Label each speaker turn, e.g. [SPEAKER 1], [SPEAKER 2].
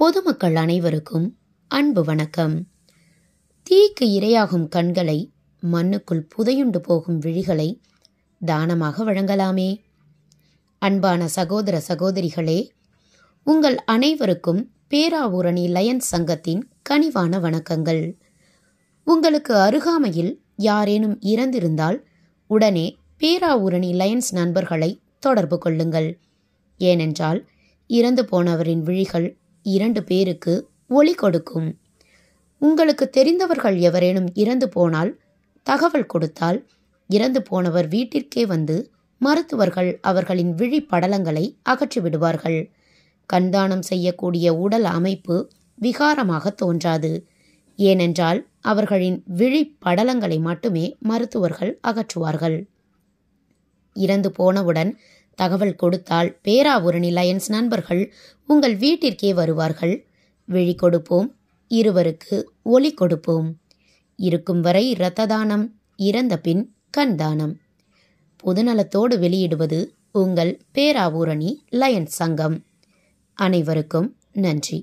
[SPEAKER 1] பொதுமக்கள் அனைவருக்கும் அன்பு வணக்கம். தீக்கு இரையாகும் கண்களை மண்ணுக்குள் புதையுண்டு போகும் விழிகளை தானமாக வழங்கலாமே. அன்பான சகோதர சகோதரிகளே உங்கள் அனைவருக்கும் பேராவூரணி லயன்ஸ் சங்கத்தின் கனிவான வணக்கங்கள். உங்களுக்கு அருகாமையில் யாரேனும் இறந்திருந்தால் உடனே பேராவூரணி லயன்ஸ் நண்பர்களை தொடர்பு கொள்ளுங்கள். ஏனென்றால் இறந்து போனவரின் விழிகள் இரண்டு பேருக்கு ஒளி கொடுக்கும். உங்களுக்கு தெரிந்தவர்கள் எவரேனும் இறந்து போனால் தகவல் கொடுத்தால் இறந்து போனவர் வீட்டிற்கே வந்து மருத்துவர்கள் அவர்களின் விழி படலங்களை அகற்றி விடுவார்கள். கண்தானம் செய்யக்கூடிய உடல் அமைப்பு விகாரமாக தோன்றாது. ஏனென்றால் அவர்களின் விழி படலங்களை மட்டுமே மருத்துவர்கள் அகற்றுவார்கள். இறந்து போனவுடன் தகவல் கொடுத்தால் பேராவூரணி லயன்ஸ் நண்பர்கள் உங்கள் வீட்டிற்கே வருவார்கள். விழி கொடுப்போம். இருவருக்கு ஒளி கொடுப்போம். இருக்கும் வரை இரத்த தானம் இறந்த பின் கண் தானம். பொதுநலத்தோடு வெளியிடுவது உங்கள் பேராவூரணி லயன்ஸ் சங்கம். அனைவருக்கும் நன்றி.